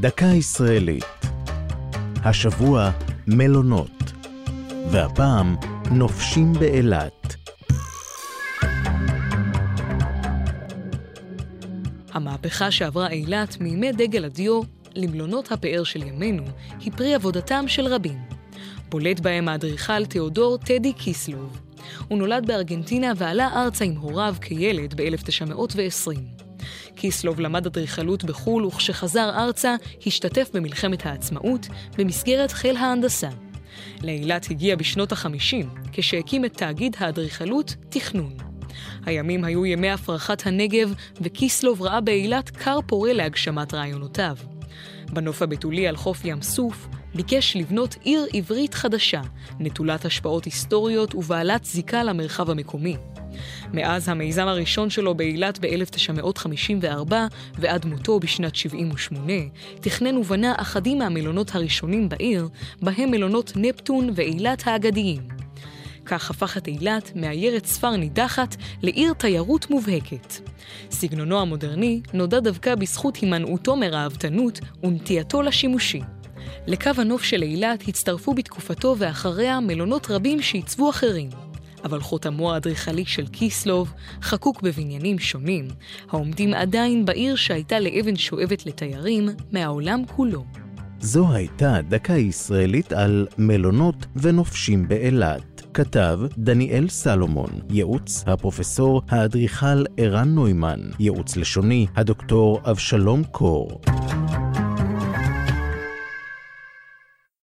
דקה ישראלית. השבוע מלונות, והפעם נופשים באילת. המהפכה שעברה אילת מימי דגל הדיו למלונות הפאר של ימינו היא פרי עבודתם של רבים. בולט בהם האדריכל תיאודור טדי קיסלוב. הוא נולד בארגנטינה ועלה ארצה עם הוריו כילד ב-1920. קיסלוב למד אדריכלות בחו"ל, וכשחזר ארצה, השתתף במלחמת העצמאות במסגרת חיל ההנדסה. לאילת הגיע בשנות ה-50, כשהקים את תאגיד האדריכלות תכנון. הימים היו ימי הפרחת הנגב, וקיסלוב ראה באילת כר פורה להגשמת רעיונותיו. בנוף הבתולי על חוף ים סוף, ביקש לבנות עיר עברית חדשה, נטולת השפעות היסטוריות ובעלת זיקה למרחב המקומי. מאז המיזם הראשון שלו באילת ב-1954 ועד מותו בשנת 78, תכנן ובנה אחדים מהמלונות הראשונים בעיר, בהם מלונות נפטון ואילת האגדיים. כך הפך את אילת מעיירת ספר נידחת לעיר תיירות מובהקת. סגנונו המודרני נודע דווקא בזכות הימנעותו מראוותנות ונטייתו לשימושי. לקו הנוף של אילת הצטרפו בתקופתו ואחריה מלונות רבים שעיצבו אחרים. אבל חותמו האדריכלי של קיסלוב חקוק בבניינים שונים, העומדים עדיין בעיר שהייתה לאבן שואבת לתיירים מהעולם כולו. זו הייתה דקה ישראלית על מלונות ונופשים באילת. כתב דניאל סלומון, ייעוץ הפרופסור האדריכל ערן נוימן, ייעוץ לשוני הדוקטור אבשלום קור.